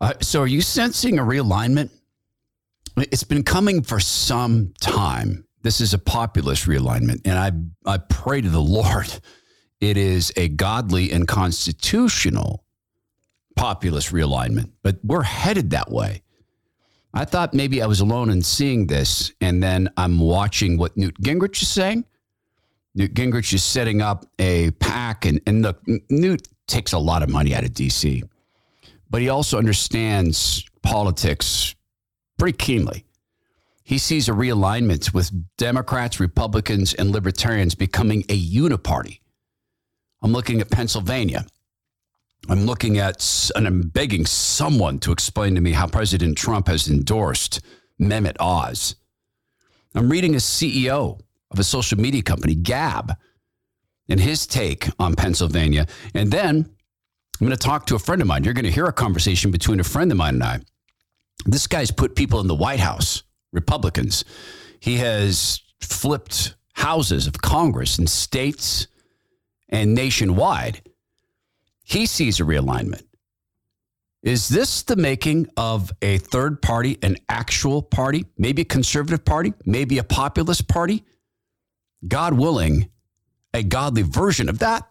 Uh, so, are you sensing a realignment? It's been coming for some time. This is a populist realignment, and I I pray to the Lord, it is a godly and constitutional populist realignment. But we're headed that way. I thought maybe I was alone in seeing this, and then I'm watching what Newt Gingrich is saying. Newt Gingrich is setting up a PAC, and, and look, Newt takes a lot of money out of DC, but he also understands politics pretty keenly. He sees a realignment with Democrats, Republicans, and Libertarians becoming a uniparty. I'm looking at Pennsylvania. I'm looking at, and I'm begging someone to explain to me how President Trump has endorsed Mehmet Oz. I'm reading a CEO of a social media company, Gab, and his take on Pennsylvania. And then I'm going to talk to a friend of mine. You're going to hear a conversation between a friend of mine and I. This guy's put people in the White House, Republicans. He has flipped houses of Congress in states and nationwide he sees a realignment. Is this the making of a third party, an actual party, maybe a conservative party, maybe a populist party? God willing, a godly version of that.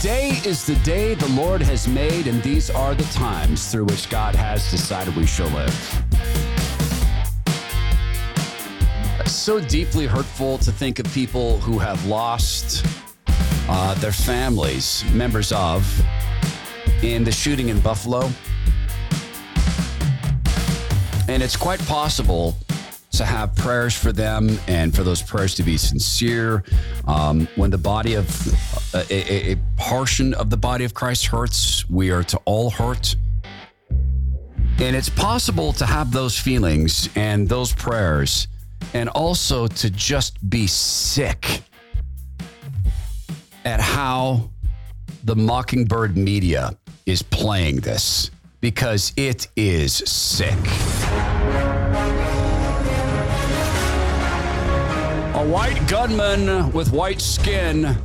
Today is the day the Lord has made, and these are the times through which God has decided we shall live. So deeply hurtful to think of people who have lost uh, their families, members of, in the shooting in Buffalo. And it's quite possible to have prayers for them and for those prayers to be sincere. Um, when the body of a, a, a portion of the body of Christ hurts, we are to all hurt. And it's possible to have those feelings and those prayers and also to just be sick at how the Mockingbird media is playing this because it is sick. A white gunman with white skin,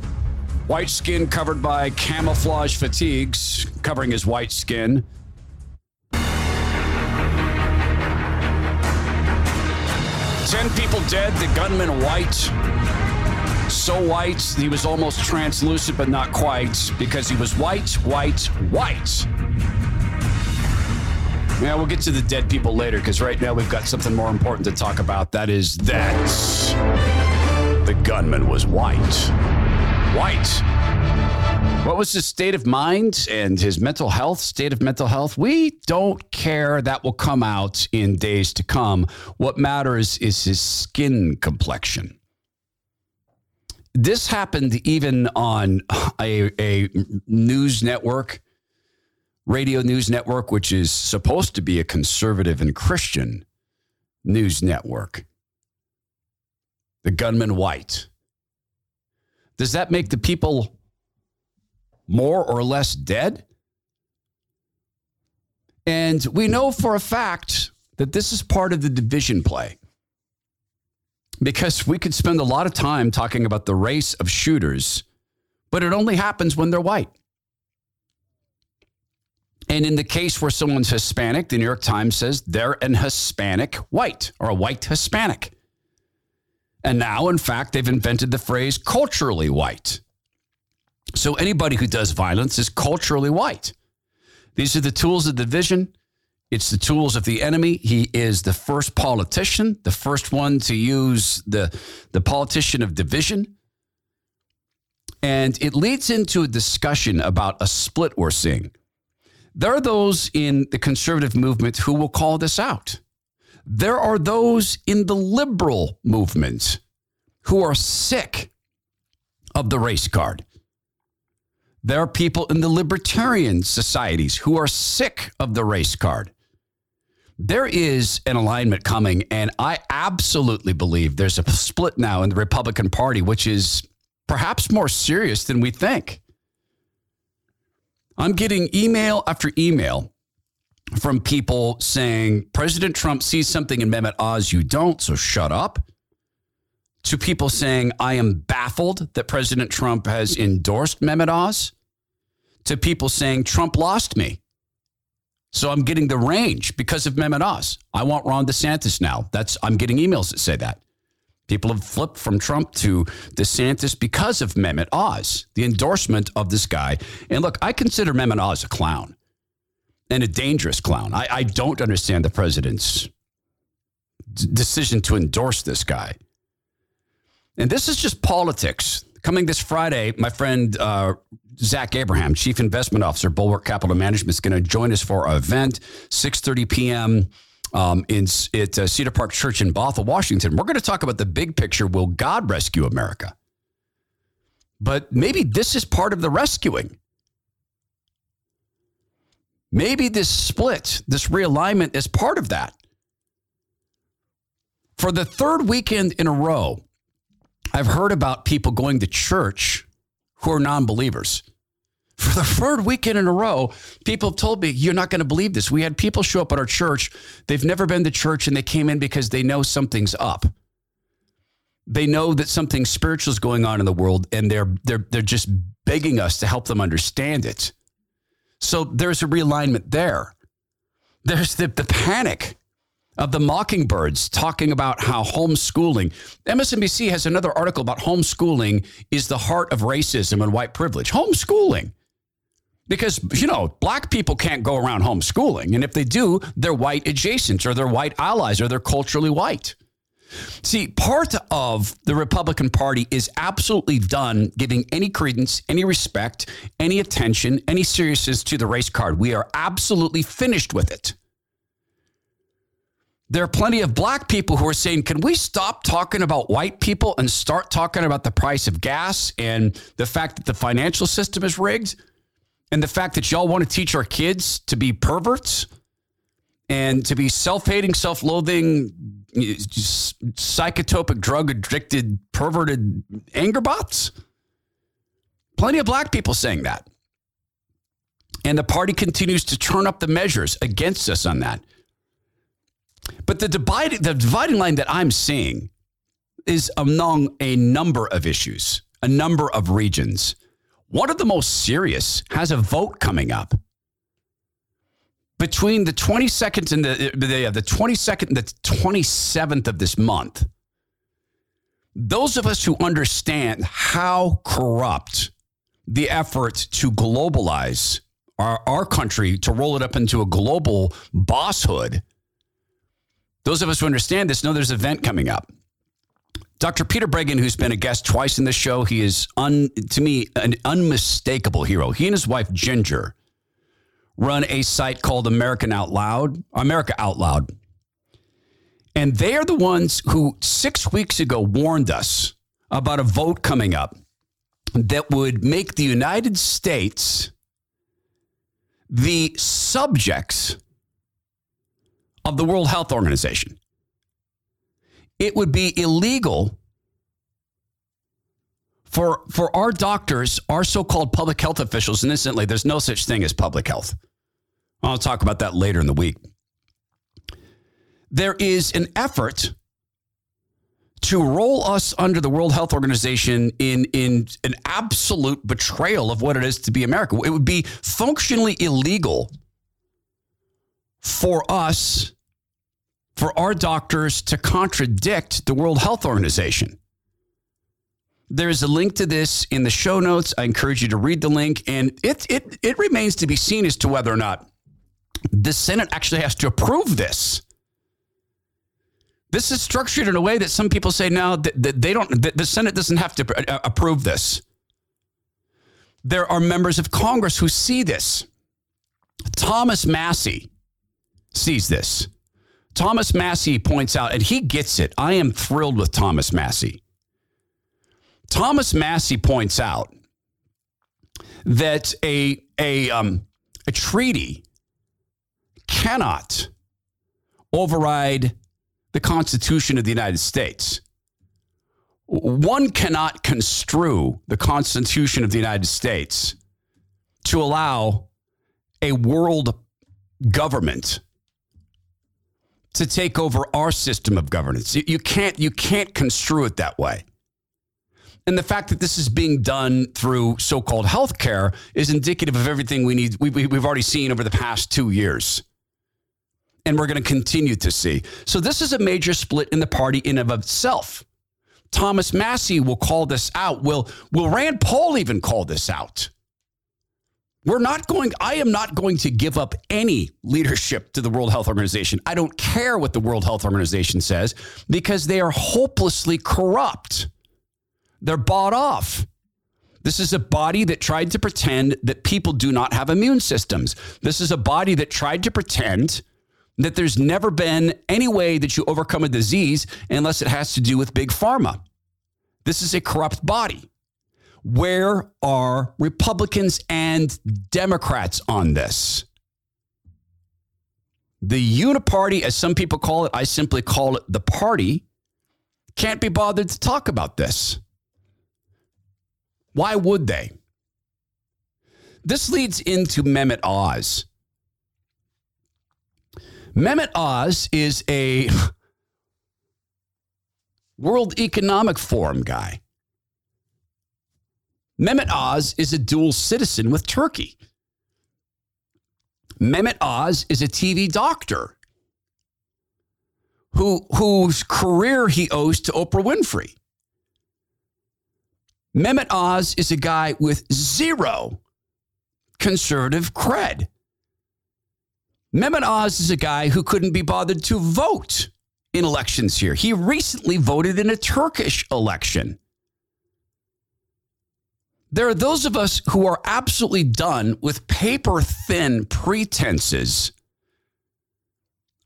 white skin covered by camouflage fatigues, covering his white skin. Ten people dead, the gunman white so white he was almost translucent, but not quite, because he was white, white, white. Yeah, we'll get to the dead people later, because right now we've got something more important to talk about. That is that the gunman was white. White. What was his state of mind and his mental health, state of mental health? We don't care. That will come out in days to come. What matters is his skin complexion this happened even on a, a news network, radio news network, which is supposed to be a conservative and Christian news network. The gunman white. Does that make the people more or less dead? And we know for a fact that this is part of the division play because we could spend a lot of time talking about the race of shooters, but it only happens when they're white. And in the case where someone's Hispanic, the New York Times says they're an Hispanic white or a white Hispanic. And now, in fact, they've invented the phrase culturally white. So anybody who does violence is culturally white. These are the tools of division. It's the tools of the enemy. He is the first politician, the first one to use the, the politician of division. And it leads into a discussion about a split we're seeing. There are those in the conservative movement who will call this out. There are those in the liberal movement who are sick of the race card. There are people in the libertarian societies who are sick of the race card. there is an alignment coming, and I absolutely believe there's a split now in the Republican Party, which is perhaps more serious than we think. I'm getting email after email from people saying President Trump sees something in Mehmet Oz you don't, so shut up. To people saying, I am baffled that President Trump has endorsed Mehmet Oz. To people saying, Trump lost me. So I'm getting the range because of Mehmet Oz. I want Ron DeSantis now. That's I'm getting emails that say that. People have flipped from Trump to DeSantis because of Mehmet Oz, the endorsement of this guy. And look, I consider Mehmet Oz a clown and a dangerous clown. I, I don't understand the president's d- decision to endorse this guy. And this is just politics. Coming this Friday, my friend uh, Zach Abraham, Chief Investment Officer, Bulwark Capital Management, is going to join us for our event, 6.30 p.m., um, in at uh, Cedar Park Church in Bothell, Washington. We're going to talk about the big picture. Will God rescue America? But maybe this is part of the rescuing. Maybe this split, this realignment is part of that. For the third weekend in a row, I've heard about people going to church who are non believers. For the third weekend in a row, people have told me, You're not going to believe this. We had people show up at our church. They've never been to church and they came in because they know something's up. They know that something spiritual is going on in the world and they're, they're, they're just begging us to help them understand it. So there's a realignment there. There's the, the panic of the mockingbirds talking about how homeschooling, MSNBC has another article about homeschooling is the heart of racism and white privilege. Homeschooling. Because, you know, black people can't go around homeschooling. And if they do, they're white adjacent or they're white allies or they're culturally white. See, part of the Republican Party is absolutely done giving any credence, any respect, any attention, any seriousness to the race card. We are absolutely finished with it. There are plenty of black people who are saying, can we stop talking about white people and start talking about the price of gas and the fact that the financial system is rigged and the fact that y'all want to teach our kids to be perverts and to be self hating, self loathing, psychotropic, drug addicted, perverted anger bots? Plenty of black people saying that. And the party continues to turn up the measures against us on that. But the dividing, the dividing line that I'm seeing is among a number of issues, a number of regions. One of the most serious has a vote coming up between the 22nd and the, the, the 22nd and the 27th of this month. Those of us who understand how corrupt the effort to globalize our, our country, to roll it up into a global bosshood, those of us who understand this know there's an event coming up. Dr. Peter Breggin, who's been a guest twice in this show, he is, un, to me, an unmistakable hero. He and his wife, Ginger, run a site called American Out Loud, America Out Loud. And they are the ones who six weeks ago warned us about a vote coming up that would make the United States the subjects of the World Health Organization. It would be illegal for, for our doctors, our so called public health officials, and incidentally, there's no such thing as public health. I'll talk about that later in the week. There is an effort to roll us under the World Health Organization in, in an absolute betrayal of what it is to be America. It would be functionally illegal for us for our doctors to contradict the World Health Organization. There's a link to this in the show notes. I encourage you to read the link, and it, it, it remains to be seen as to whether or not the Senate actually has to approve this. This is structured in a way that some people say now that they don't, the Senate doesn't have to uh, approve this. There are members of Congress who see this. Thomas Massie sees this. Thomas Massie points out, and he gets it. I am thrilled with Thomas Massie. Thomas Massie points out that a, a, um, a treaty cannot override the Constitution of the United States. One cannot construe the Constitution of the United States to allow a world government to take over our system of governance. You can't you can't construe it that way. And the fact that this is being done through so-called healthcare is indicative of everything we need we, we've already seen over the past two years and we're going to continue to see. So this is a major split in the party in of itself. Thomas Massie will call this out. Will will Rand Paul even call this out? We're not going I am not going to give up any leadership to the World Health Organization. I don't care what the World Health Organization says because they are hopelessly corrupt. They're bought off. This is a body that tried to pretend that people do not have immune systems. This is a body that tried to pretend that there's never been any way that you overcome a disease unless it has to do with big pharma. This is a corrupt body. Where are Republicans and Democrats on this? The uniparty, as some people call it, I simply call it the party, can't be bothered to talk about this. Why would they? This leads into Mehmet Oz. Mehmet Oz is a World Economic Forum guy. Mehmet Oz is a dual citizen with Turkey. Mehmet Oz is a TV doctor who, whose career he owes to Oprah Winfrey. Mehmet Oz is a guy with zero conservative cred. Mehmet Oz is a guy who couldn't be bothered to vote in elections here. He recently voted in a Turkish election. There are those of us who are absolutely done with paper thin pretenses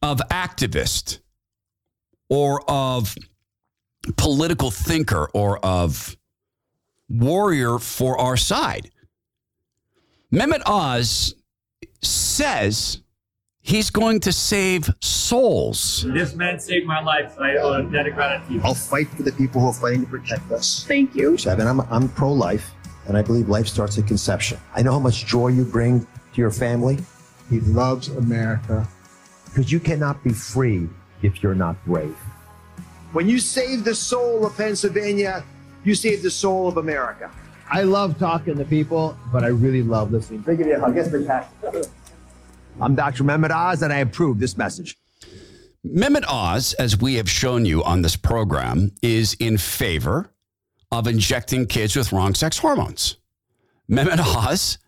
of activist or of political thinker or of warrior for our side. Mehmet Oz says He's going to save souls. This man saved my life. I owe a debt of gratitude. I'll fight for the people who are fighting to protect us. Thank you. Seven, I'm, I'm pro life, and I believe life starts at conception. I know how much joy you bring to your family. He loves America. Because you cannot be free if you're not brave. When you save the soul of Pennsylvania, you save the soul of America. I love talking to people, but I really love listening. Think of it, I guess fantastic. I'm Dr. Mehmet Oz, and I approve this message. Mehmet Oz, as we have shown you on this program, is in favor of injecting kids with wrong sex hormones. Mehmet Oz,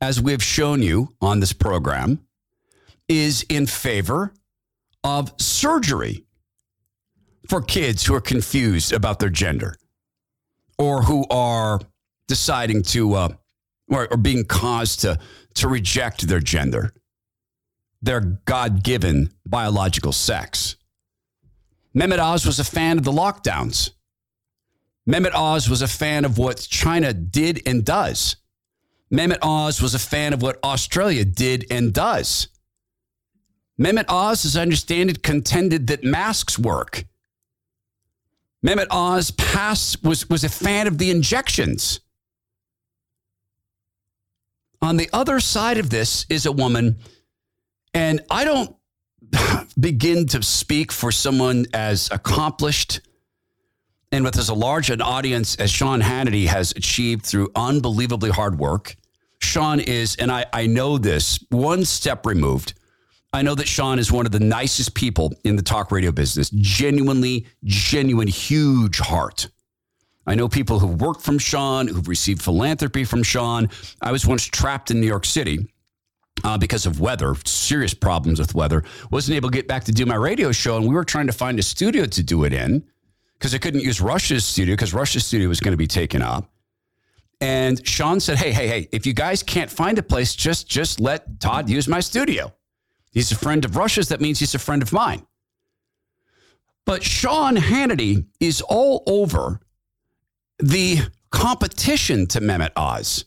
as we've shown you on this program, is in favor of surgery for kids who are confused about their gender or who are deciding to uh, or, or being caused to to reject their gender their God given biological sex. Mehmet Oz was a fan of the lockdowns. Mehmet Oz was a fan of what China did and does. Mehmet Oz was a fan of what Australia did and does. Mehmet Oz, as I understand it, contended that masks work. Mehmet Oz passed, was, was a fan of the injections. On the other side of this is a woman and I don't begin to speak for someone as accomplished and with as large an audience as Sean Hannity has achieved through unbelievably hard work. Sean is, and I, I know this, one step removed. I know that Sean is one of the nicest people in the talk radio business, genuinely, genuine, huge heart. I know people who've worked from Sean, who've received philanthropy from Sean. I was once trapped in New York City uh, because of weather, serious problems with weather. Wasn't able to get back to do my radio show, and we were trying to find a studio to do it in because I couldn't use Rush's studio because Rush's studio was going to be taken up. And Sean said, "Hey, hey, hey! If you guys can't find a place, just just let Todd use my studio. He's a friend of Rush's. That means he's a friend of mine." But Sean Hannity is all over the competition to Mehmet Oz.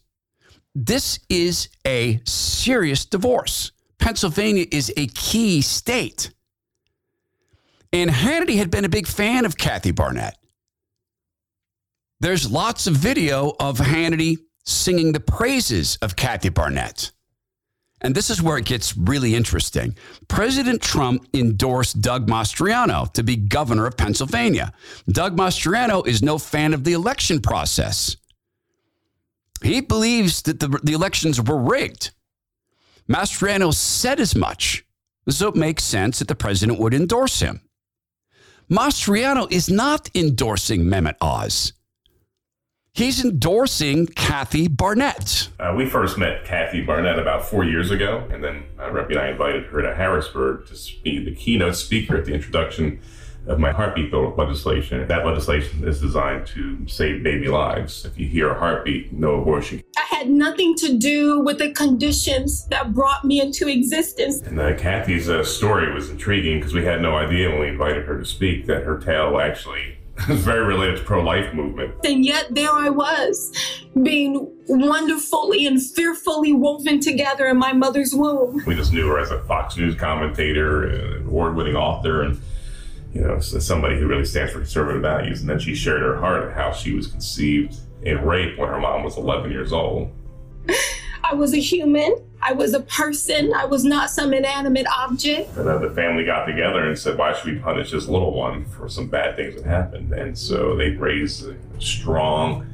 This is a serious divorce. Pennsylvania is a key state. And Hannity had been a big fan of Kathy Barnette. There's lots of video of Hannity singing the praises of Kathy Barnette. And this is where it gets really interesting. President Trump endorsed Doug Mastriano to be governor of Pennsylvania. Doug Mastriano is no fan of the election process. He believes that the, the elections were rigged. Mastriano said as much, so it makes sense that the president would endorse him. Mastriano is not endorsing Mehmet Oz. He's endorsing Kathy Barnette. Uh, we first met Kathy Barnette about four years ago, and then uh, Rebbie and I invited her to Harrisburg to be the keynote speaker at the introduction of my heartbeat bill legislation. That legislation is designed to save baby lives. If you hear a heartbeat, no abortion. I had nothing to do with the conditions that brought me into existence. And uh, Kathy's uh, story was intriguing because we had no idea when we invited her to speak that her tale actually is very related to pro-life movement. And yet there I was, being wonderfully and fearfully woven together in my mother's womb. We just knew her as a Fox News commentator, an award-winning author, and you know, somebody who really stands for conservative values. And then she shared her heart of how she was conceived in rape when her mom was 11 years old. I was a human. I was a person. I was not some inanimate object. And then the family got together and said, why should we punish this little one for some bad things that happened? And so they raised a strong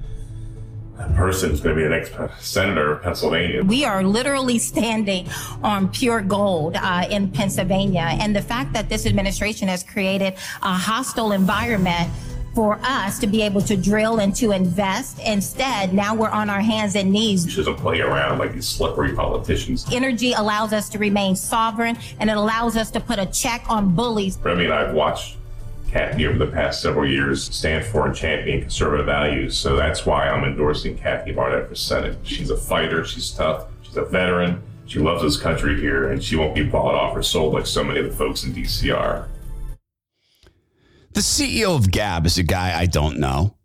person who's going to be the next senator of Pennsylvania. We are literally standing on pure gold uh, in Pennsylvania. And the fact that this administration has created a hostile environment for us to be able to drill and to invest. Instead, now we're on our hands and knees. She doesn't play around like these slippery politicians. Energy allows us to remain sovereign and it allows us to put a check on bullies. I mean, I've watched Kathy over the past several years stand for and champion conservative values. So that's why I'm endorsing Kathy Barnette for Senate. She's a fighter, she's tough, she's a veteran, she loves this country here, and she won't be bought off or sold like so many of the folks in DC are. The CEO of Gab is a guy I don't know.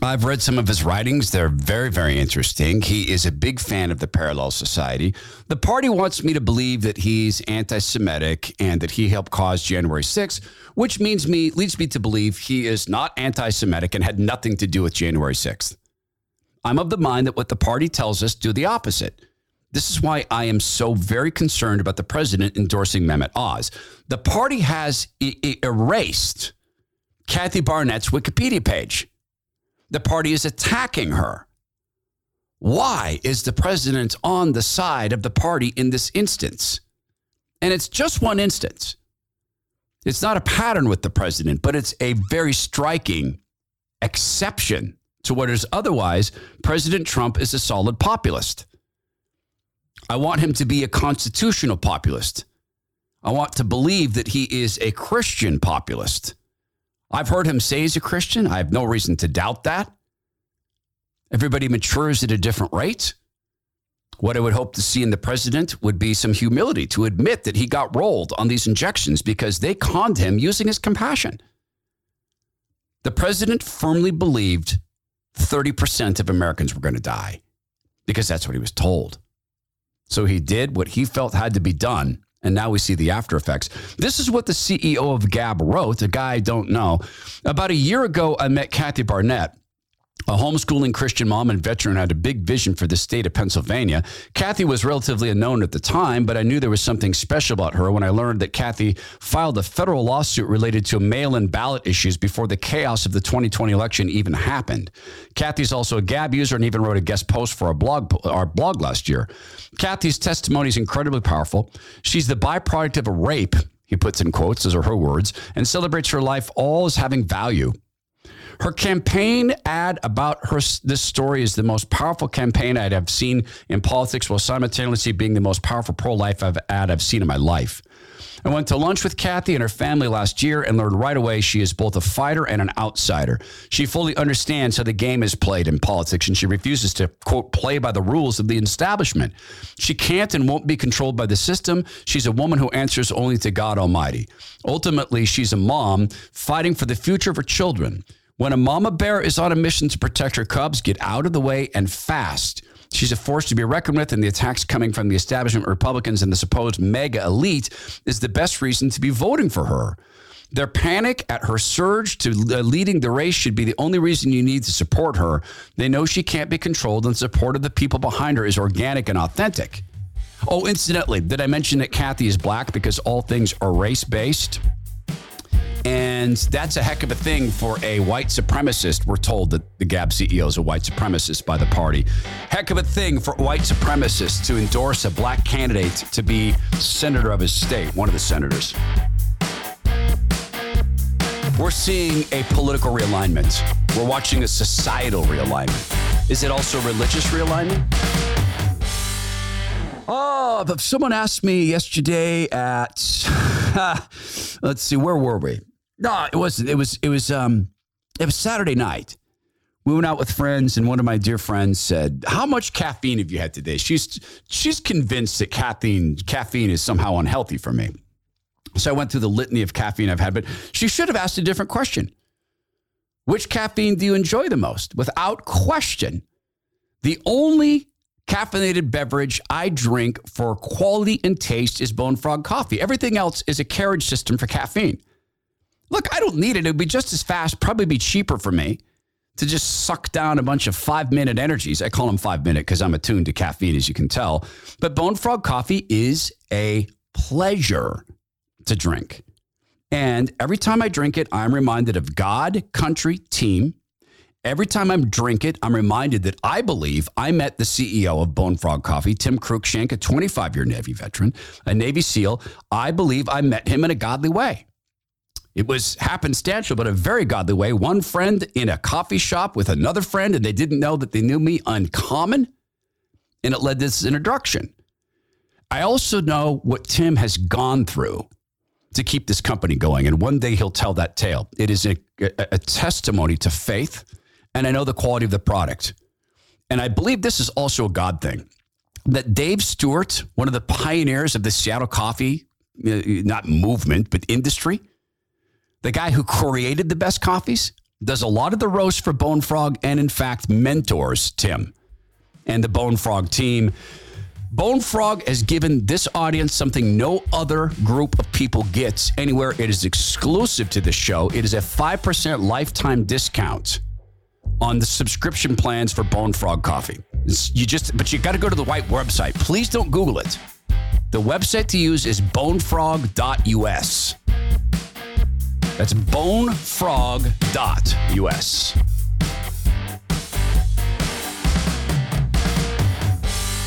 I've read some of his writings. They're very, very interesting. He is a big fan of the Parallel Society. The party wants me to believe that he's anti Semitic and that he helped cause January 6th, which means me leads me to believe he is not anti Semitic and had nothing to do with January 6th. I'm of the mind that what the party tells us, do the opposite. This is why I am so very concerned about the president endorsing Mehmet Oz. The party has e- erased Kathy Barnette's Wikipedia page. The party is attacking her. Why is the president on the side of the party in this instance? And it's just one instance. It's not a pattern with the president, but it's a very striking exception to what is otherwise President Trump is a solid populist. I want him to be a constitutional populist. I want to believe that he is a Christian populist. I've heard him say he's a Christian. I have no reason to doubt that. Everybody matures at a different rate. What I would hope to see in the president would be some humility to admit that he got rolled on these injections because they conned him using his compassion. The president firmly believed 30% of Americans were going to die because that's what he was told. So he did what he felt had to be done. And now we see the after effects. This is what the CEO of Gab wrote, a guy I don't know. About a year ago, I met Kathy Barnette a homeschooling Christian mom and veteran had a big vision for the state of Pennsylvania. Kathy was relatively unknown at the time, but I knew there was something special about her when I learned that Kathy filed a federal lawsuit related to mail in ballot issues before the chaos of the 2020 election even happened. Kathy's also a Gab user and even wrote a guest post for our blog, our blog last year. Kathy's testimony is incredibly powerful. She's the byproduct of a rape, he puts in quotes, those are her words, and celebrates her life all as having value. Her campaign ad about her this story is the most powerful campaign I'd have seen in politics, while simultaneously being the most powerful pro-life ad I've seen in my life. I went to lunch with Kathy and her family last year and learned right away she is both a fighter and an outsider. She fully understands how the game is played in politics and she refuses to, quote, play by the rules of the establishment. She can't and won't be controlled by the system. She's a woman who answers only to God Almighty. Ultimately, she's a mom fighting for the future of her children. When a mama bear is on a mission to protect her cubs, get out of the way and fast. She's a force to be reckoned with, and the attacks coming from the establishment Republicans and the supposed MAGA elite is the best reason to be voting for her. Their panic at her surge to uh, leading the race should be the only reason you need to support her. They know she can't be controlled, and support of the people behind her is organic and authentic. Oh, incidentally, did I mention that Kathy is black because all things are race based? And that's a heck of a thing for a white supremacist. We're told that the Gab CEO is a white supremacist by the party. Heck of a thing for white supremacists to endorse a black candidate to be senator of his state, one of the senators. We're seeing a political realignment. We're watching a societal realignment. Is it also religious realignment? Oh, but someone asked me yesterday at let's see, where were we? No, it wasn't. It was it was um it was Saturday night. We went out with friends, and one of my dear friends said, "How much caffeine have you had today?" She's she's convinced that caffeine caffeine is somehow unhealthy for me. So I went through the litany of caffeine I've had, but she should have asked a different question. Which caffeine do you enjoy the most? Without question, the only caffeinated beverage I drink for quality and taste is Bone Frog coffee. Everything else is a carriage system for caffeine. Look, I don't need it. It would be just as fast, probably be cheaper for me to just suck down a bunch of five minute energies. I call them five minute because I'm attuned to caffeine, as you can tell. But Bone Frog coffee is a pleasure to drink. And every time I drink it, I'm reminded of God, country, team. Every time I drink it, I'm reminded that I believe I met the CEO of Bone Frog Coffee, Tim Cruikshank, a 25 year Navy veteran, a Navy SEAL. I believe I met him in a godly way. It was happenstantial, but a very godly way. One friend in a coffee shop with another friend, and they didn't know that they knew me uncommon. And it led to this introduction. I also know what Tim has gone through to keep this company going. And one day he'll tell that tale. It is a, a testimony to faith, and I know the quality of the product. And I believe this is also a God thing that Dave Stewart, one of the pioneers of the Seattle coffee, uh, not movement, but industry, the guy who created the best coffees, does a lot of the roast for Bone Frog and, in fact, mentors Tim and the Bone Frog team. Bone Frog has given this audience something no other group of people gets anywhere. It is exclusive to the show. It is a 5% lifetime discount on the subscription plans for Bone Frog Coffee. You just, but you got to go to the white website. Please don't Google it. The website to use is bonefrog.us. That's bonefrog.us.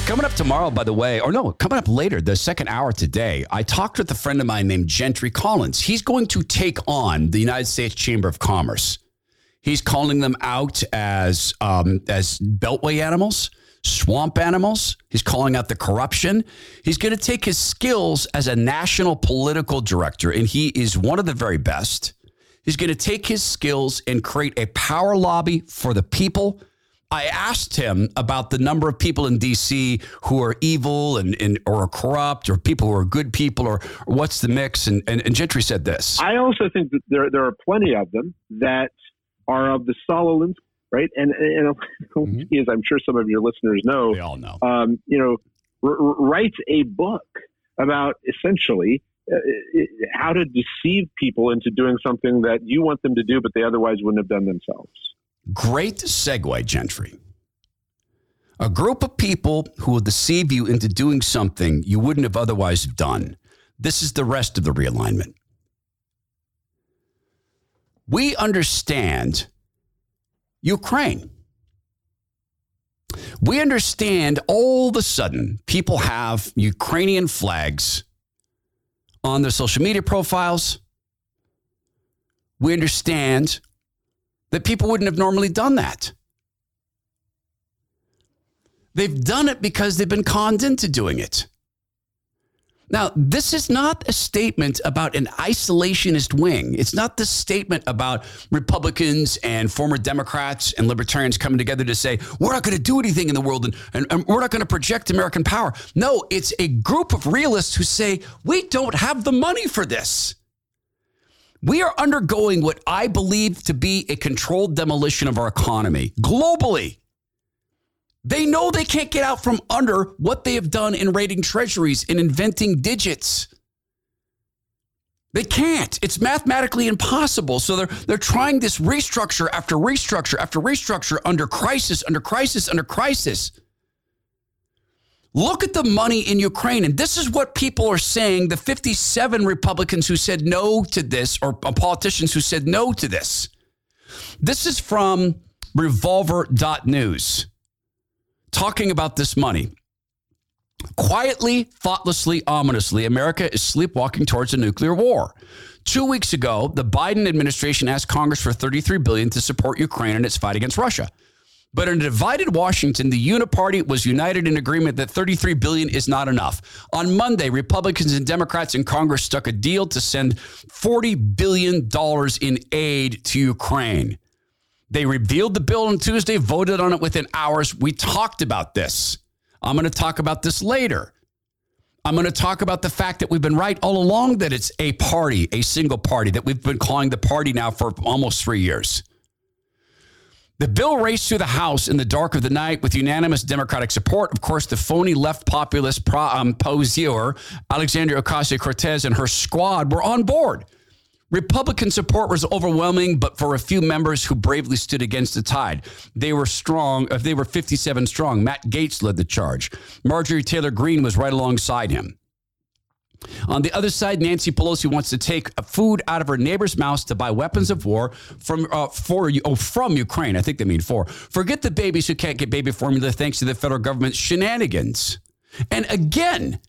Coming up tomorrow, by the way, or no, coming up later, the second hour today, I talked with a friend of mine named Gentry Collins. He's going to take on the United States Chamber of Commerce. He's calling them out as um, as beltway animals, swamp animals. He's calling out the corruption. He's going to take his skills as a national political director, and he is one of the very best. He's going to take his skills and create a power lobby for the people. I asked him about the number of people in DC who are evil and, and or corrupt or people who are good people or, or what's the mix and, and, and Gentry said this. I also think that there there are plenty of them that are of the Solomons, right? And and, and as I'm sure some of your listeners know, they all know. Um, you know, r- writes a book about essentially uh, how to deceive people into doing something that you want them to do, but they otherwise wouldn't have done themselves. Great segue, Gentry. A group of people who will deceive you into doing something you wouldn't have otherwise done. This is the rest of the realignment. We understand Ukraine. We understand all of a sudden people have Ukrainian flags on their social media profiles. We understand that people wouldn't have normally done that. They've done it because they've been conned into doing it. Now, this is not a statement about an isolationist wing. It's not the statement about Republicans and former Democrats and libertarians coming together to say, we're not going to do anything in the world and, and, and we're not going to project American power. No, it's a group of realists who say, we don't have the money for this. We are undergoing what I believe to be a controlled demolition of our economy globally. They know they can't get out from under what they have done in raiding treasuries and inventing digits. They can't. It's mathematically impossible. So they're they're trying this restructure after restructure after restructure under crisis, under crisis, under crisis. Look at the money in Ukraine. And this is what people are saying the 57 Republicans who said no to this, or politicians who said no to this. This is from revolver.news talking about this money. Quietly, thoughtlessly, ominously, America is sleepwalking towards a nuclear war. Two weeks ago, the Biden administration asked Congress for 33 billion to support Ukraine in its fight against Russia. But in a divided Washington, the Uniparty was united in agreement that 33 billion is not enough. On Monday, Republicans and Democrats in Congress struck a deal to send 40 billion dollars in aid to Ukraine. They revealed the bill on Tuesday, voted on it within hours. We talked about this. I'm going to talk about this later. I'm going to talk about the fact that we've been right all along that it's a party, a single party, that we've been calling the party now for almost three years. The bill raced through the House in the dark of the night with unanimous Democratic support. Of course, the phony left populist pro, um, Alexandria Ocasio Cortez, and her squad were on board. Republican support was overwhelming, but for a few members who bravely stood against the tide, they were strong. Uh, they were 57 strong. Matt Gaetz led the charge. Marjorie Taylor Greene was right alongside him. On the other side, Nancy Pelosi wants to take food out of her neighbor's mouth to buy weapons of war from uh, for oh, from Ukraine. I think they mean for. Forget the babies who can't get baby formula thanks to the federal government's shenanigans. And again,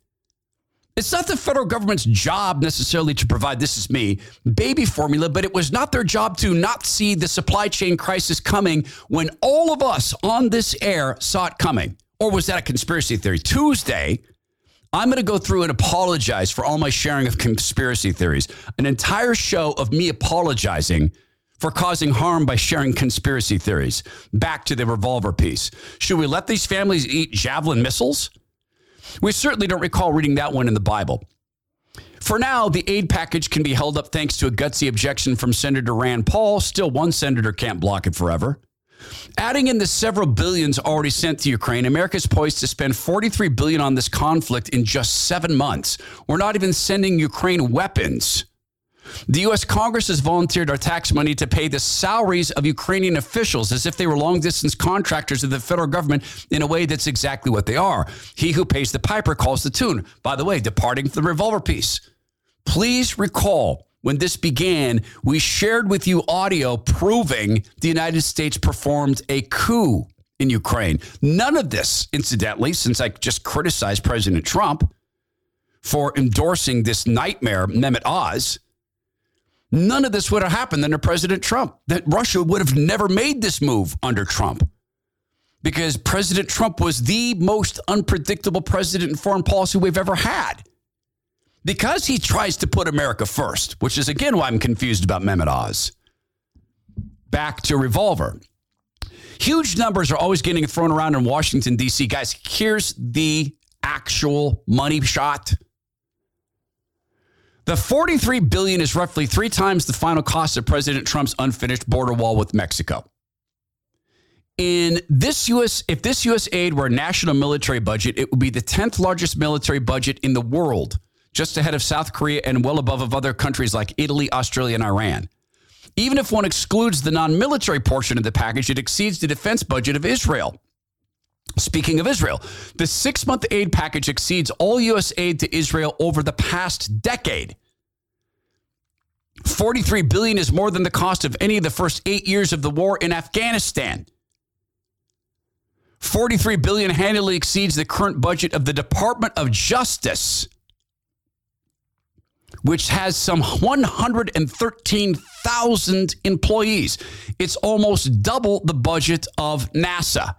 it's not the federal government's job necessarily to provide, this is me, baby formula, but it was not their job to not see the supply chain crisis coming when all of us on this air saw it coming. Or was that a conspiracy theory? Tuesday, I'm going to go through and apologize for all my sharing of conspiracy theories. An entire show of me apologizing for causing harm by sharing conspiracy theories. Back to the revolver piece. Should we let these families eat javelin missiles? We certainly don't recall reading that one in the Bible. For now, the aid package can be held up thanks to a gutsy objection from Senator Rand Paul. Still, one senator can't block it forever. Adding in the several billions already sent to Ukraine, America is poised to spend 43 billion on this conflict in just 7 months. We're not even sending Ukraine weapons. The U.S. Congress has volunteered our tax money to pay the salaries of Ukrainian officials as if they were long distance contractors of the federal government in a way that's exactly what they are. He who pays the piper calls the tune. By the way, departing from the revolver piece. Please recall when this began, we shared with you audio proving the United States performed a coup in Ukraine. None of this, incidentally, since I just criticized President Trump for endorsing this nightmare, Mehmet Oz None of this would have happened under President Trump. That Russia would have never made this move under Trump because President Trump was the most unpredictable president in foreign policy we've ever had. Because he tries to put America first, which is again why I'm confused about Mehmet Oz. Back to Revolver. Huge numbers are always getting thrown around in Washington, D.C. Guys, here's the actual money shot. The 43 billion is roughly 3 times the final cost of President Trump's unfinished border wall with Mexico. In this US if this US aid were a national military budget, it would be the 10th largest military budget in the world, just ahead of South Korea and well above of other countries like Italy, Australia, and Iran. Even if one excludes the non-military portion of the package, it exceeds the defense budget of Israel. Speaking of Israel, the six month aid package exceeds all U.S. aid to Israel over the past decade. 43 billion is more than the cost of any of the first eight years of the war in Afghanistan. 43 billion handily exceeds the current budget of the Department of Justice, which has some 113,000 employees. It's almost double the budget of NASA.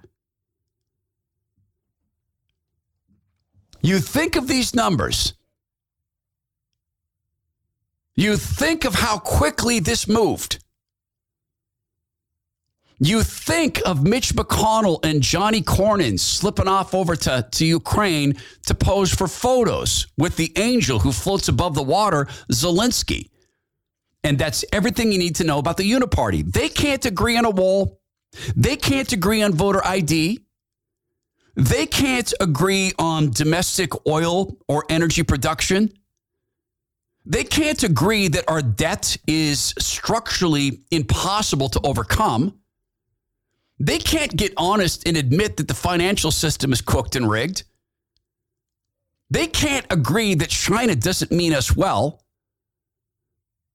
You think of these numbers. You think of how quickly this moved. You think of Mitch McConnell and Johnny Cornyn slipping off over to, to Ukraine to pose for photos with the angel who floats above the water, Zelensky. And that's everything you need to know about the Uniparty. They can't agree on a wall. They can't agree on voter ID. They can't agree on domestic oil or energy production. They can't agree that our debt is structurally impossible to overcome. They can't get honest and admit that the financial system is cooked and rigged. They can't agree that China doesn't mean us well.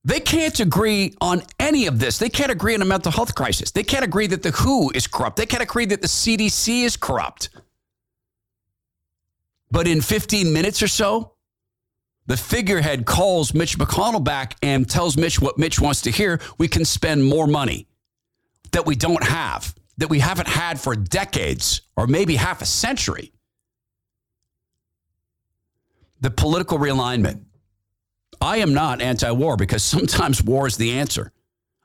They can't agree on any of this. They can't agree on a mental health crisis. They can't agree that the WHO is corrupt. They can't agree that the CDC is corrupt. But in 15 minutes or so, the figurehead calls Mitch McConnell back and tells Mitch what Mitch wants to hear. We can spend more money that we don't have, that we haven't had for decades or maybe half a century. The political realignment. I am not anti war because sometimes war is the answer.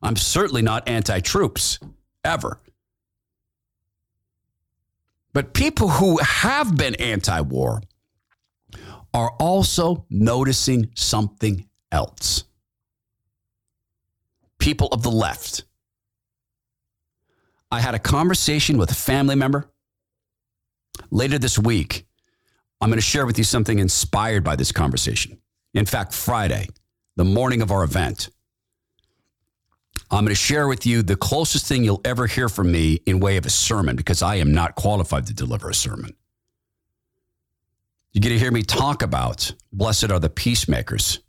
I'm certainly not anti troops, ever. But people who have been anti war are also noticing something else. People of the left. I had a conversation with a family member later this week. I'm going to share with you something inspired by this conversation. In fact, Friday, the morning of our event, I'm going to share with you the closest thing you'll ever hear from me in way of a sermon because I am not qualified to deliver a sermon. You get to hear me talk about blessed are the peacemakers.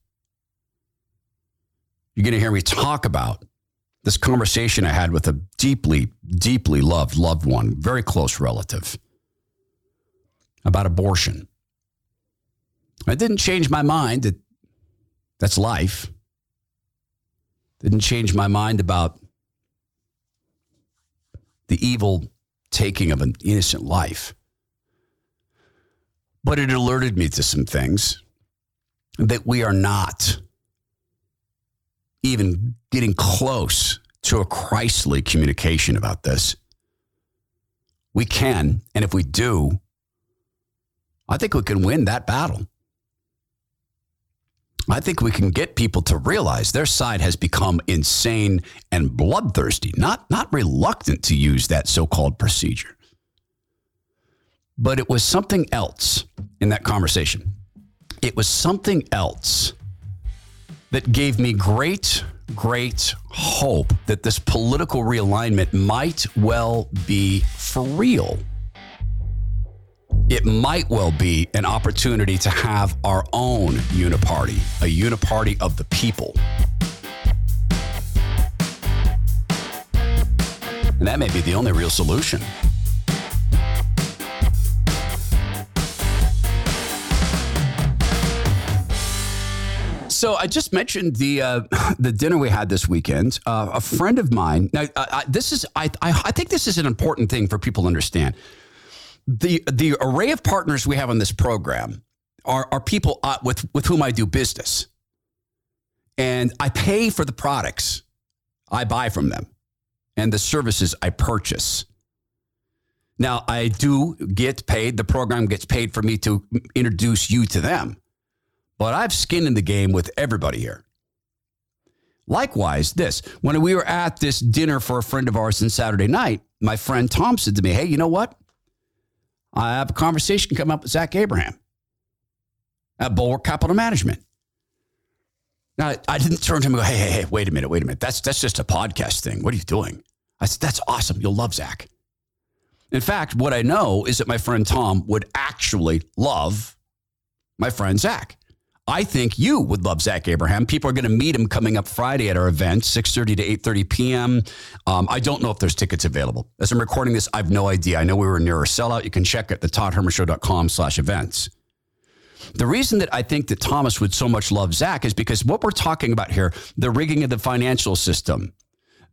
You're going to hear me talk about this conversation I had with a deeply, deeply loved loved one, very close relative, about abortion. I didn't change my mind that that's life. Didn't change my mind about the evil taking of an innocent life. But it alerted me to some things that we are not even getting close to a Christly communication about this. We can, and if we do, I think we can win that battle. I think we can get people to realize their side has become insane and bloodthirsty, not, not reluctant to use that so called procedure. But it was something else in that conversation. It was something else that gave me great, great hope that this political realignment might well be for real. It might well be an opportunity to have our own uniparty, a uniparty of the people. And that may be the only real solution. So I just mentioned the uh, the dinner we had this weekend. Uh, a friend of mine. Now, this is I, I I think this is an important thing for people to understand. The the array of partners we have on this program are are people uh, with with whom I do business, and I pay for the products I buy from them, and the services I purchase. Now I do get paid. The program gets paid for me to introduce you to them but I've skin in the game with everybody here. Likewise, this when we were at this dinner for a friend of ours on Saturday night, my friend Tom said to me, Hey, you know what? I have a conversation coming up with Zach Abraham at Bulwark Capital Management. Now, I didn't turn to him and go, Hey, hey, hey, wait a minute, wait a minute. That's, that's just a podcast thing. What are you doing? I said, That's awesome. You'll love Zach. In fact, what I know is that my friend Tom would actually love my friend Zach. I think you would love Zach Abraham. People are going to meet him coming up Friday at our event, 6.30 to 8.30 p.m. Um, I don't know if there's tickets available. As I'm recording this, I have no idea. I know we were near a sellout. You can check at the toddhermanshow.com slash events. The reason that I think that Thomas would so much love Zach is because what we're talking about here, the rigging of the financial system,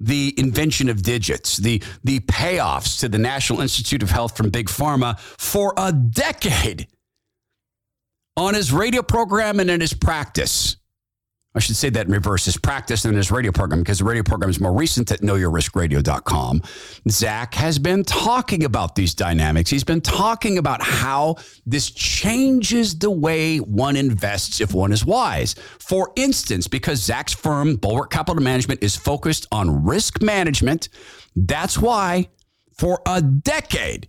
the invention of digits, the, the payoffs to the National Institute of Health from Big Pharma for a decade – on his radio program and in his practice. I should say that in reverse his practice and his radio program because the radio program is more recent at knowyourriskradio.com. Zach has been talking about these dynamics. He's been talking about how this changes the way one invests if one is wise. For instance, because Zach's firm, Bulwark Capital Management, is focused on risk management, that's why for a decade,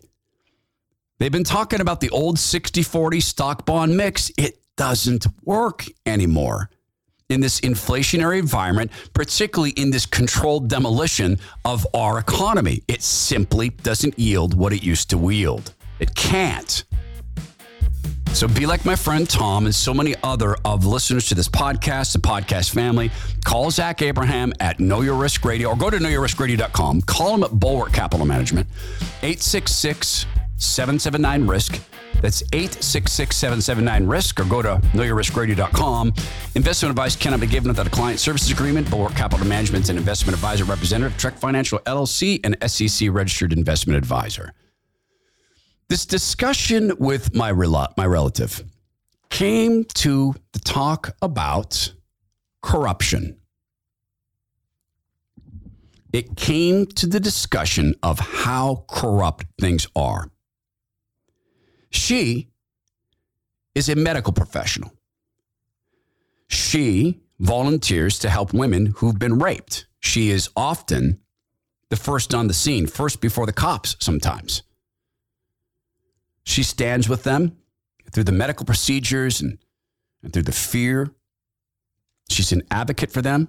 They've been talking about the old 60 40 stock bond mix. It doesn't work anymore. in this inflationary environment, particularly in this controlled demolition of our economy. It simply doesn't yield what it used to yield. It can't. So be like my friend Tom and so many other of listeners to this podcast, the podcast family. Call Zach Abraham at Know Your Risk Radio or go to knowyourriskradio.com. Call him at Bulwark Capital Management, 866 779 Risk. That's 866 779 Risk or go to knowyourriskradio.com. Investment advice cannot be given without a client services agreement. Bulwark Capital Management and investment advisor representative, Trek Financial LLC, and SEC registered investment advisor. This discussion with my, rel- my relative came to the talk about corruption. It came to the discussion of how corrupt things are. She is a medical professional. She volunteers to help women who've been raped. She is often the first on the scene, first before the cops sometimes. She stands with them through the medical procedures and, and through the fear. She's an advocate for them.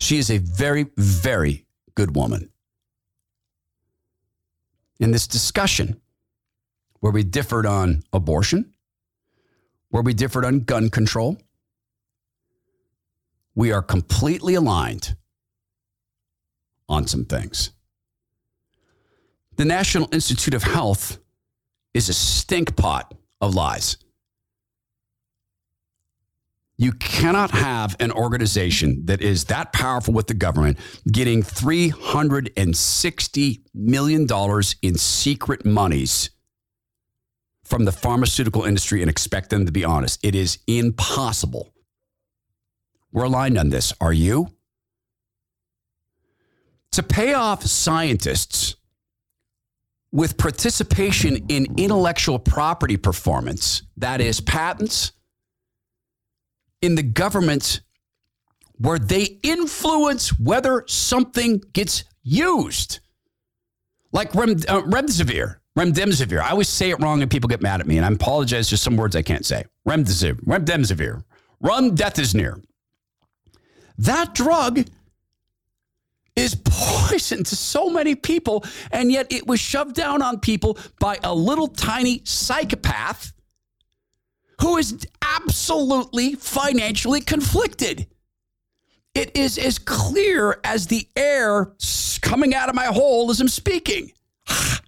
She is a very, very good woman. In this discussion, where we differed on abortion, where we differed on gun control, we are completely aligned on some things. The National Institute of Health is a stink pot of lies. You cannot have an organization that is that powerful with the government getting $360 million in secret monies from the pharmaceutical industry and expect them to be honest. It is impossible. We're aligned on this. Are you? To pay off scientists with participation in intellectual property performance, that is, patents, in the government where they influence whether something gets used. Like Rem, uh, Remdesivir. Remdesivir. I always say it wrong and people get mad at me, and I apologize. There's some words I can't say. Remdesivir. Remdesivir. Remdesivir. That drug is poison to so many people, and yet it was shoved down on people by a little tiny psychopath who is absolutely financially conflicted. It is as clear as the air coming out of my hole as I'm speaking. Ah.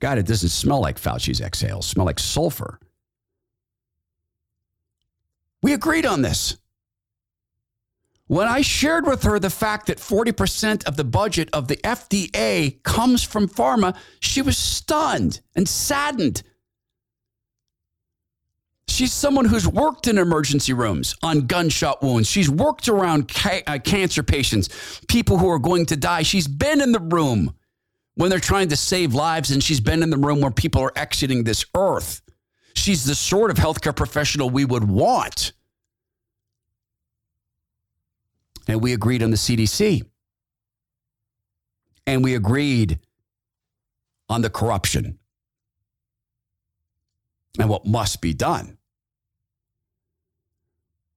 God, it doesn't smell like Fauci's exhales, smell like sulfur. We agreed on this. When I shared with her the fact that 40% of the budget of the FDA comes from pharma, she was stunned and saddened. She's someone who's worked in emergency rooms on gunshot wounds. She's worked around ca- uh, cancer patients, people who are going to die. She's been in the room when they're trying to save lives, and she's been in the room where people are exiting this earth. She's the sort of healthcare professional we would want. And we agreed on the CDC. And we agreed on the corruption and what must be done.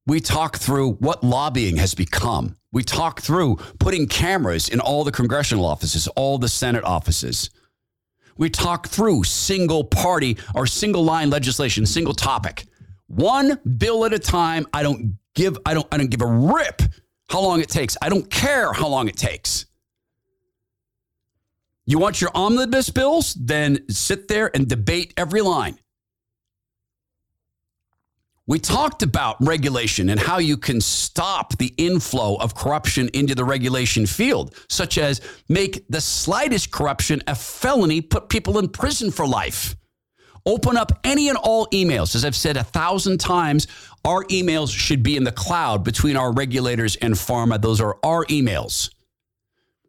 We talk through what lobbying has become. We talk through putting cameras in all the congressional offices, all the Senate offices. We talk through single party or single line legislation, single topic. One bill at a time. I don't give I don't I don't give a rip how long it takes. I don't care how long it takes. You want your omnibus bills? Then sit there and debate every line. We talked about regulation and how you can stop the inflow of corruption into the regulation field, such as make the slightest corruption a felony, put people in prison for life. Open up any and all emails. As I've said a thousand times, our emails should be in the cloud between our regulators and pharma. Those are our emails.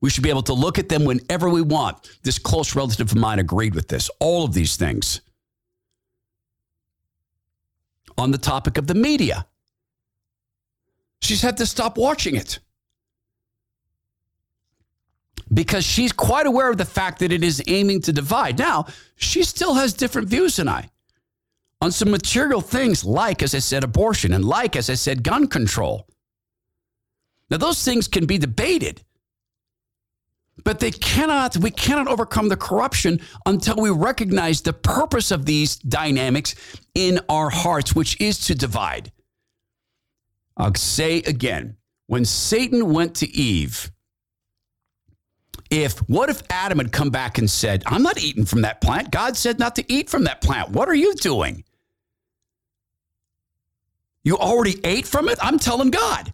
We should be able to look at them whenever we want. This close relative of mine agreed with this. All of these things. On the topic of the media, she's had to stop watching it because she's quite aware of the fact that it is aiming to divide. Now, she still has different views than I on some material things, like, as I said, abortion, and like, as I said, gun control. Now, those things can be debated, but they cannot, we cannot overcome the corruption until we recognize the purpose of these dynamics in our hearts, which is to divide. I'll say again when Satan went to Eve, if what if Adam had come back and said, I'm not eating from that plant? God said not to eat from that plant. What are you doing? You already ate from it? I'm telling God.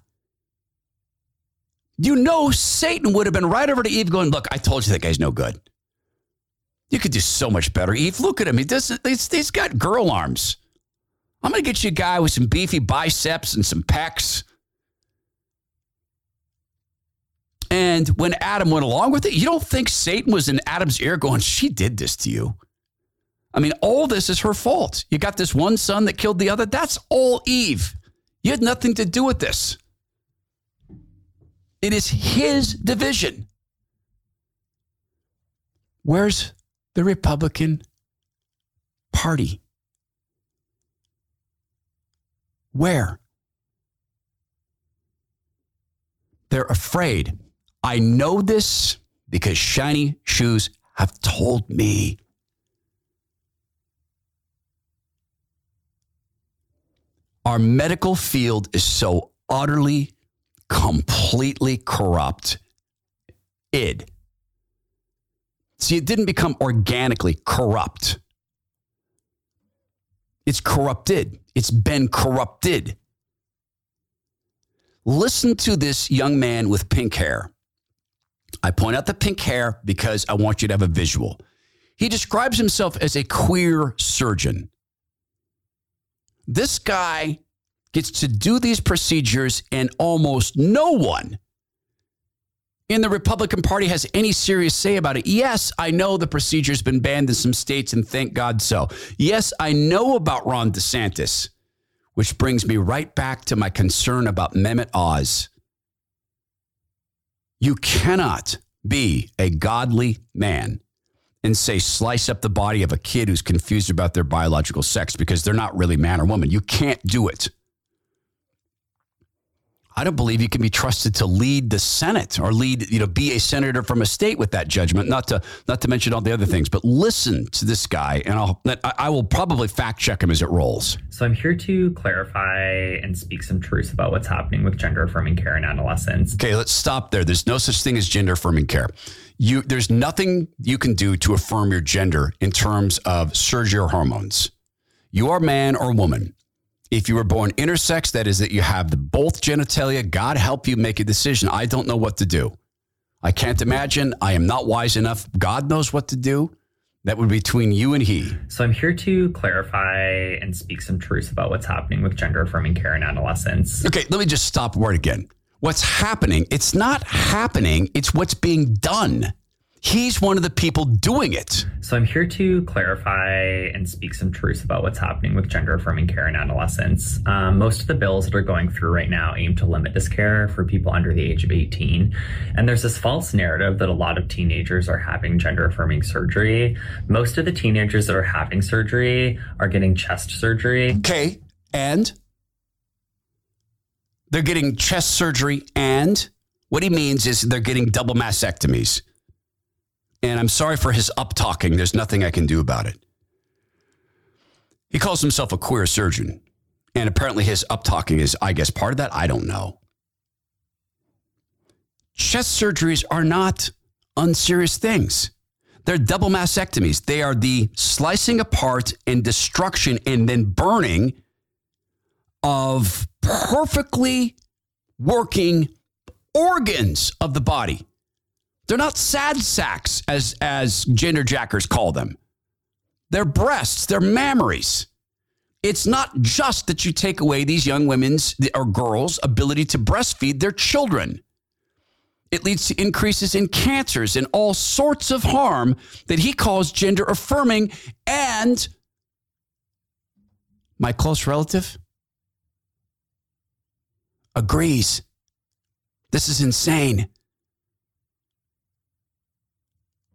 You know, Satan would have been right over to Eve going, Look, I told you that guy's no good. You could do so much better. Eve, look at him. He does, he's, he's got girl arms. I'm going to get you a guy with some beefy biceps and some pecs. And when Adam went along with it, you don't think Satan was in Adam's ear going, She did this to you. I mean, all this is her fault. You got this one son that killed the other. That's all Eve. You had nothing to do with this. It is his division. Where's the Republican Party? Where? They're afraid. I know this because shiny shoes have told me. Our medical field is so utterly, completely corrupt. Id. See, it didn't become organically corrupt. It's corrupted. It's been corrupted. Listen to this young man with pink hair. I point out the pink hair because I want you to have a visual. He describes himself as a queer surgeon. This guy gets to do these procedures, and almost no one in the Republican Party has any serious say about it. Yes, I know the procedure's been banned in some states, and thank God so. Yes, I know about Ron DeSantis, which brings me right back to my concern about Mehmet Oz. You cannot be a godly man and say slice up the body of a kid who's confused about their biological sex because they're not really man or woman. You can't do it. I don't believe you can be trusted to lead the Senate or lead, you know, be a senator from a state with that judgment. Not to not to mention all the other things, but listen to this guy, and I'll I will probably fact check him as it rolls. So I'm here to clarify and speak some truths about what's happening with gender affirming care in adolescents. Okay, let's stop there. There's no such thing as gender affirming care. You there's nothing you can do to affirm your gender in terms of surgery or hormones. You are man or woman. If you were born intersex, that is that you have both genitalia. God help you make a decision. I don't know what to do. I can't imagine. I am not wise enough. God knows what to do. That would be between you and he. So I'm here to clarify and speak some truths about what's happening with gender affirming care in adolescence. Okay, let me just stop word again. What's happening? It's not happening, it's what's being done. He's one of the people doing it. So I'm here to clarify and speak some truths about what's happening with gender affirming care in adolescents. Um, most of the bills that are going through right now aim to limit this care for people under the age of 18. And there's this false narrative that a lot of teenagers are having gender affirming surgery. Most of the teenagers that are having surgery are getting chest surgery. Okay. And they're getting chest surgery and what he means is they're getting double mastectomies. And I'm sorry for his up talking. There's nothing I can do about it. He calls himself a queer surgeon. And apparently his up talking is, I guess, part of that. I don't know. Chest surgeries are not unserious things. They're double mastectomies. They are the slicing apart and destruction and then burning of perfectly working organs of the body. They're not sad sacks, as, as gender jackers call them. They're breasts, they're mammaries. It's not just that you take away these young women's or girls' ability to breastfeed their children. It leads to increases in cancers and all sorts of harm that he calls gender affirming. And my close relative agrees. This is insane.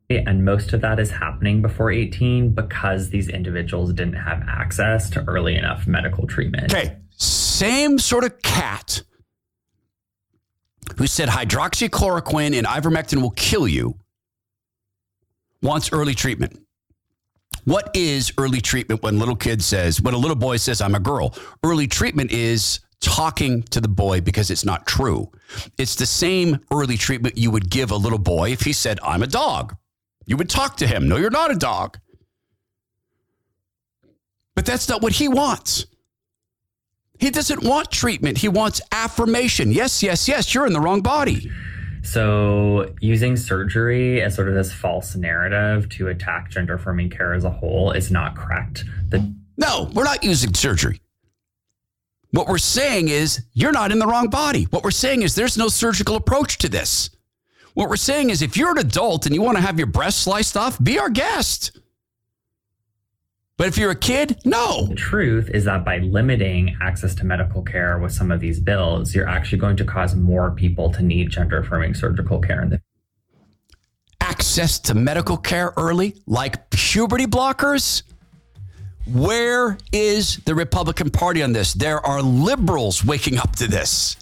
And most of that is happening before 18 because these individuals didn't have access to early enough medical treatment. Okay. Same sort of cat who said hydroxychloroquine and ivermectin will kill you wants early treatment. What is early treatment when little kid says, when a little boy says, I'm a girl? Early treatment is talking to the boy because it's not true. It's the same early treatment you would give a little boy if he said, I'm a dog. You would talk to him. No, you're not a dog. But that's not what he wants. He doesn't want treatment. He wants affirmation. Yes, yes, yes, you're in the wrong body. So, using surgery as sort of this false narrative to attack gender affirming care as a whole is not correct. The- no, we're not using surgery. What we're saying is you're not in the wrong body. What we're saying is there's no surgical approach to this. What we're saying is if you're an adult and you want to have your breast sliced off, be our guest. But if you're a kid, no. The truth is that by limiting access to medical care with some of these bills, you're actually going to cause more people to need gender affirming surgical care. access to medical care early, like puberty blockers? Where is the Republican Party on this? There are liberals waking up to this.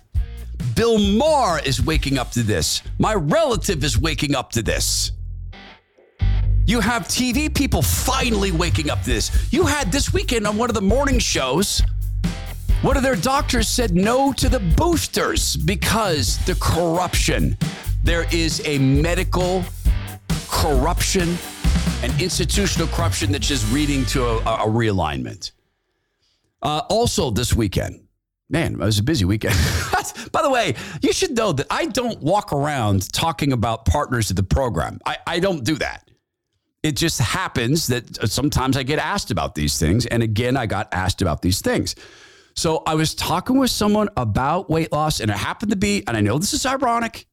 Bill Maher is waking up to this. My relative is waking up to this. You have TV people finally waking up to this. You had this weekend on one of the morning shows, one of their doctors said no to the boosters because the corruption. There is a medical corruption and institutional corruption that's just leading to a, a realignment. Uh, also, this weekend, man, it was a busy weekend. By the way, you should know that I don't walk around talking about partners of the program. I, I don't do that. It just happens that uh, sometimes I get asked about these things. And again, I got asked about these things. So I was talking with someone about weight loss, and it happened to be, and I know this is ironic,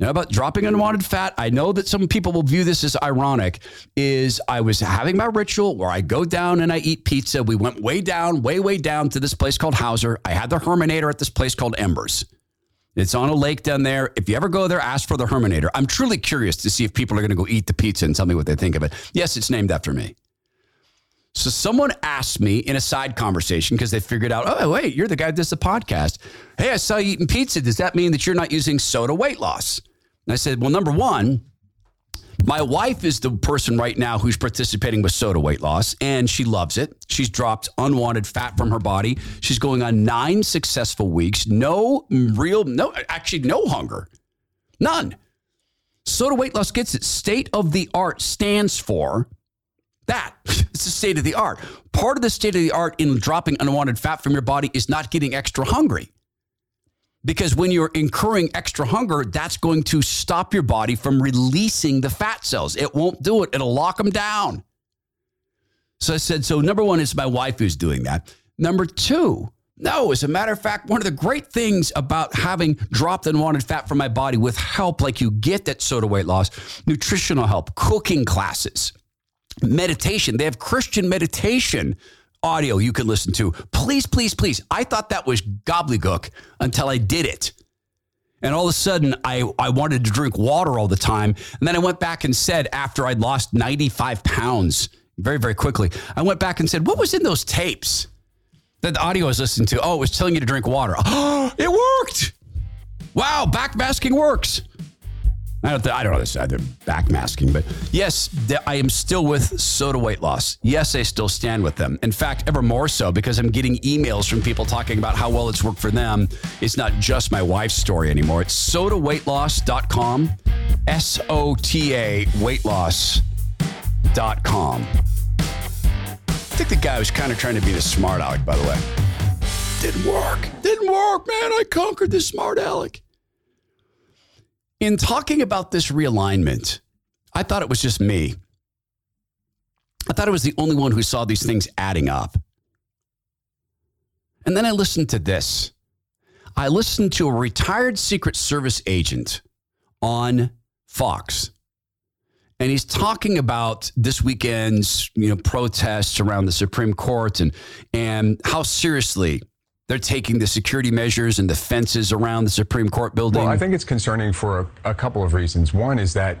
know, about dropping unwanted fat. I know that some people will view this as ironic. Is I was having my ritual where I go down and I eat pizza. We went way down, way, way down to this place called Hauser. I had the Herminator at this place called Embers. It's on a lake down there. If you ever go there, ask for the Herminator. I'm truly curious to see if people are going to go eat the pizza and tell me what they think of it. Yes, it's named after me. So someone asked me in a side conversation because they figured out, oh, wait, you're the guy that does the podcast. Hey, I saw you eating pizza. Does that mean that you're not using SOTA weight loss? And I said, well, number one, my wife is the person right now who's participating with SOTA weight loss, and she loves it. She's dropped unwanted fat from her body. She's going on nine successful weeks. No real, no, actually, no hunger. None. SOTA weight loss gets it. State of the art stands for that. It's the state of the art. Part of the state of the art in dropping unwanted fat from your body is not getting extra hungry. Because when you're incurring extra hunger, that's going to stop your body from releasing the fat cells. It won't do it, it'll lock them down. So I said, so number one is my wife who's doing that. Number two, no, as a matter of fact, one of the great things about having dropped unwanted fat from my body with help like you get that SOTA weight loss, nutritional help, cooking classes, meditation. They have Christian meditation audio you can listen to. Please, please, please. I thought that was gobbledygook until I did it. And all of a sudden, I, I wanted to drink water all the time. And then I went back and said, after I'd lost 95 pounds very, very quickly, I went back and said, What was in those tapes that the audio was listening to? Oh, it was telling you to drink water. Oh, it worked. Wow, backmasking works. I don't, I don't know this either backmasking, but yes, I am still with SOTA weight loss. Yes, I still stand with them. In fact, ever more so because I'm getting emails from people talking about how well it's worked for them. It's not just my wife's story anymore. It's sotaweightloss.com, S O T A weightloss.com. I think the guy was kind of trying to be the smart aleck, by the way. Didn't work. Didn't work, man. I conquered the smart aleck in talking about this realignment, I thought it was just me. I thought I was the only one who saw these things adding up. And then I listened to this. I listened to a retired Secret Service agent on Fox. And he's talking about this weekend's, you know, protests around the Supreme Court and and how seriously they're taking the security measures and the fences around the Supreme Court building. Well, I think it's concerning for a, a couple of reasons. One is that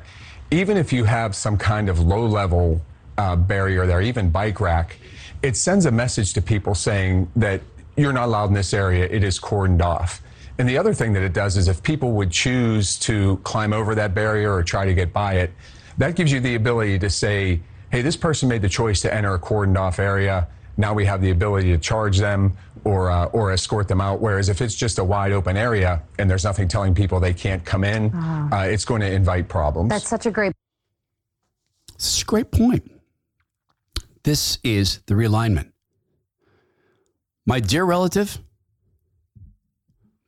even if you have some kind of low level uh, barrier there, even bike rack, it sends a message to people saying that you're not allowed in this area, it is cordoned off. And the other thing that it does is if people would choose to climb over that barrier or try to get by it, that gives you the ability to say, hey, this person made the choice to enter a cordoned off area. Now we have the ability to charge them or uh, or escort them out. Whereas if it's just a wide open area and there's nothing telling people they can't come in, uh, it's going to invite problems. That's such a great. It's a great point. This is the realignment. My dear relative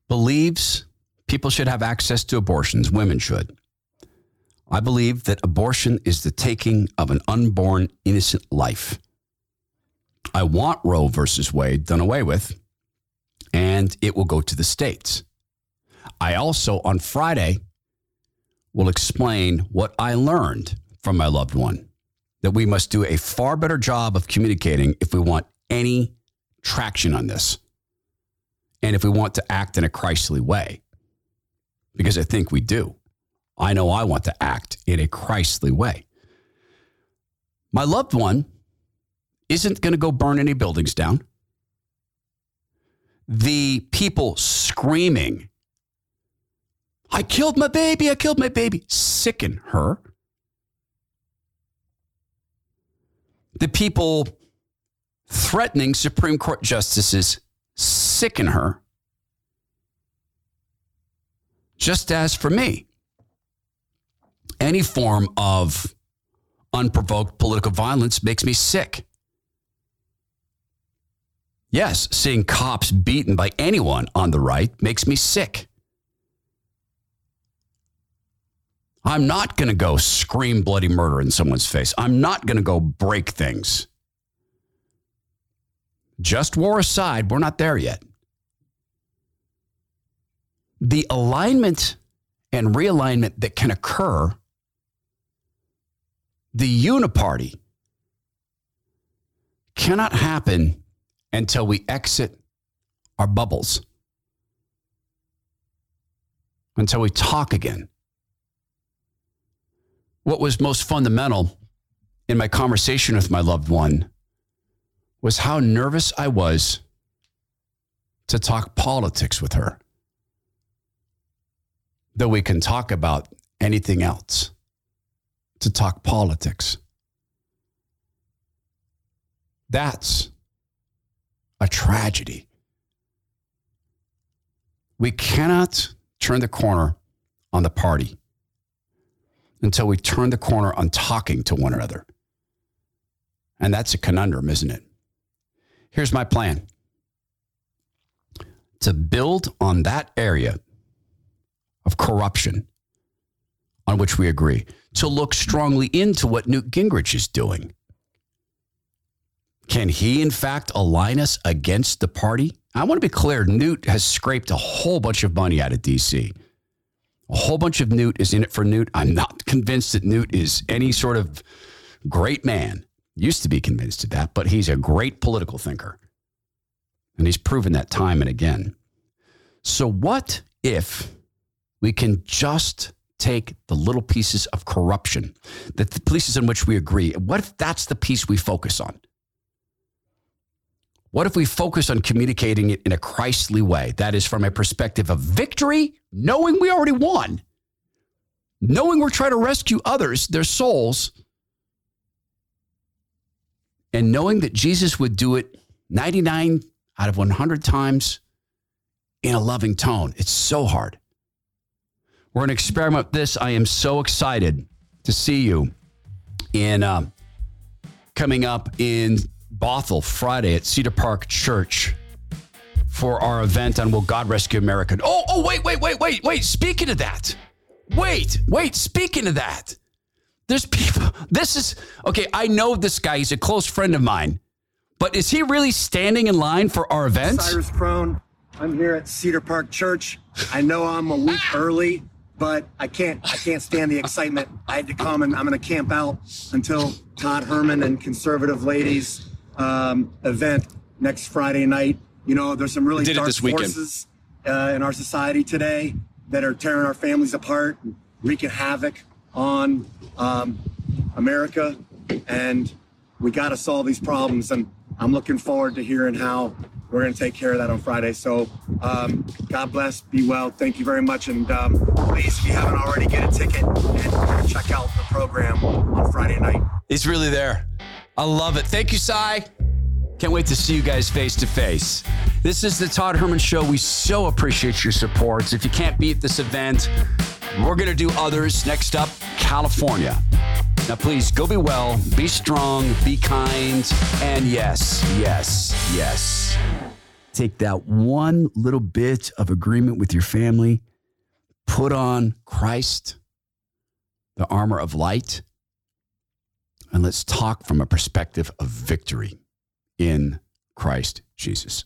believes people should have access to abortions. Women should. I believe that abortion is the taking of an unborn, innocent life. I want Roe versus Wade done away with, and it will go to the states. I also, on Friday, will explain what I learned from my loved one that we must do a far better job of communicating if we want any traction on this and if we want to act in a Christly way, because I think we do. I know I want to act in a Christly way. My loved one isn't going to go burn any buildings down. The people screaming, I killed my baby, I killed my baby, sicken her. The people threatening Supreme Court justices sicken her. Just as for me, any form of unprovoked political violence makes me sick. Yes, seeing cops beaten by anyone on the right makes me sick. I'm not going to go scream bloody murder in someone's face. I'm not going to go break things. Just war aside, we're not there yet. The alignment and realignment that can occur, the uniparty cannot happen until we exit our bubbles, until we talk again. What was most fundamental in my conversation with my loved one was how nervous I was to talk politics with her. Though we can talk about anything else, to talk politics. That's a tragedy. We cannot turn the corner on the party until we turn the corner on talking to one another. And that's a conundrum, isn't it? Here's my plan to build on that area of corruption on which we agree, to look strongly into what Newt Gingrich is doing. Can he, in fact, align us against the party? I want to be clear Newt has scraped a whole bunch of money out of DC. A whole bunch of Newt is in it for Newt. I'm not convinced that Newt is any sort of great man. Used to be convinced of that, but he's a great political thinker. And he's proven that time and again. So, what if we can just take the little pieces of corruption, the pieces in which we agree? What if that's the piece we focus on? What if we focus on communicating it in a Christly way? That is from a perspective of victory, knowing we already won, knowing we're trying to rescue others, their souls, and knowing that Jesus would do it 99 out of 100 times in a loving tone. It's so hard. We're going to experiment with this. I am so excited to see you in uh, coming up in Bothell Friday at Cedar Park Church for our event on Will God Rescue America. Oh, oh, wait, wait, wait, wait, wait. Speaking of that, wait, wait. Speaking of that, there's people. This is okay. I know this guy. He's a close friend of mine, but is he really standing in line for our event? Cyrus Crone. I'm here at Cedar Park Church. I know I'm a week ah! early, but I can't. I can't stand the excitement. I had to come, and I'm going to camp out until Todd Herman and conservative ladies um, event next Friday night. You know, there's some really dark forces uh, in our society today that are tearing our families apart, and wreaking havoc on um, America, and we got to solve these problems. And I'm looking forward to hearing how we're going to take care of that on Friday. So, um, God bless, be well. Thank you very much. And um, please, if you haven't already, get a ticket and check out the program on Friday night. He's really there. I love it. Thank you, Cy. Can't wait to see you guys face to face. This is the Todd Herman Show. We so appreciate your supports. If you can't beat this event, we're going to do others. Next up, California. Now, please go be well, be strong, be kind, and yes, yes, yes. Take that one little bit of agreement with your family, put on Christ, the armor of light, and let's talk from a perspective of victory in Christ Jesus.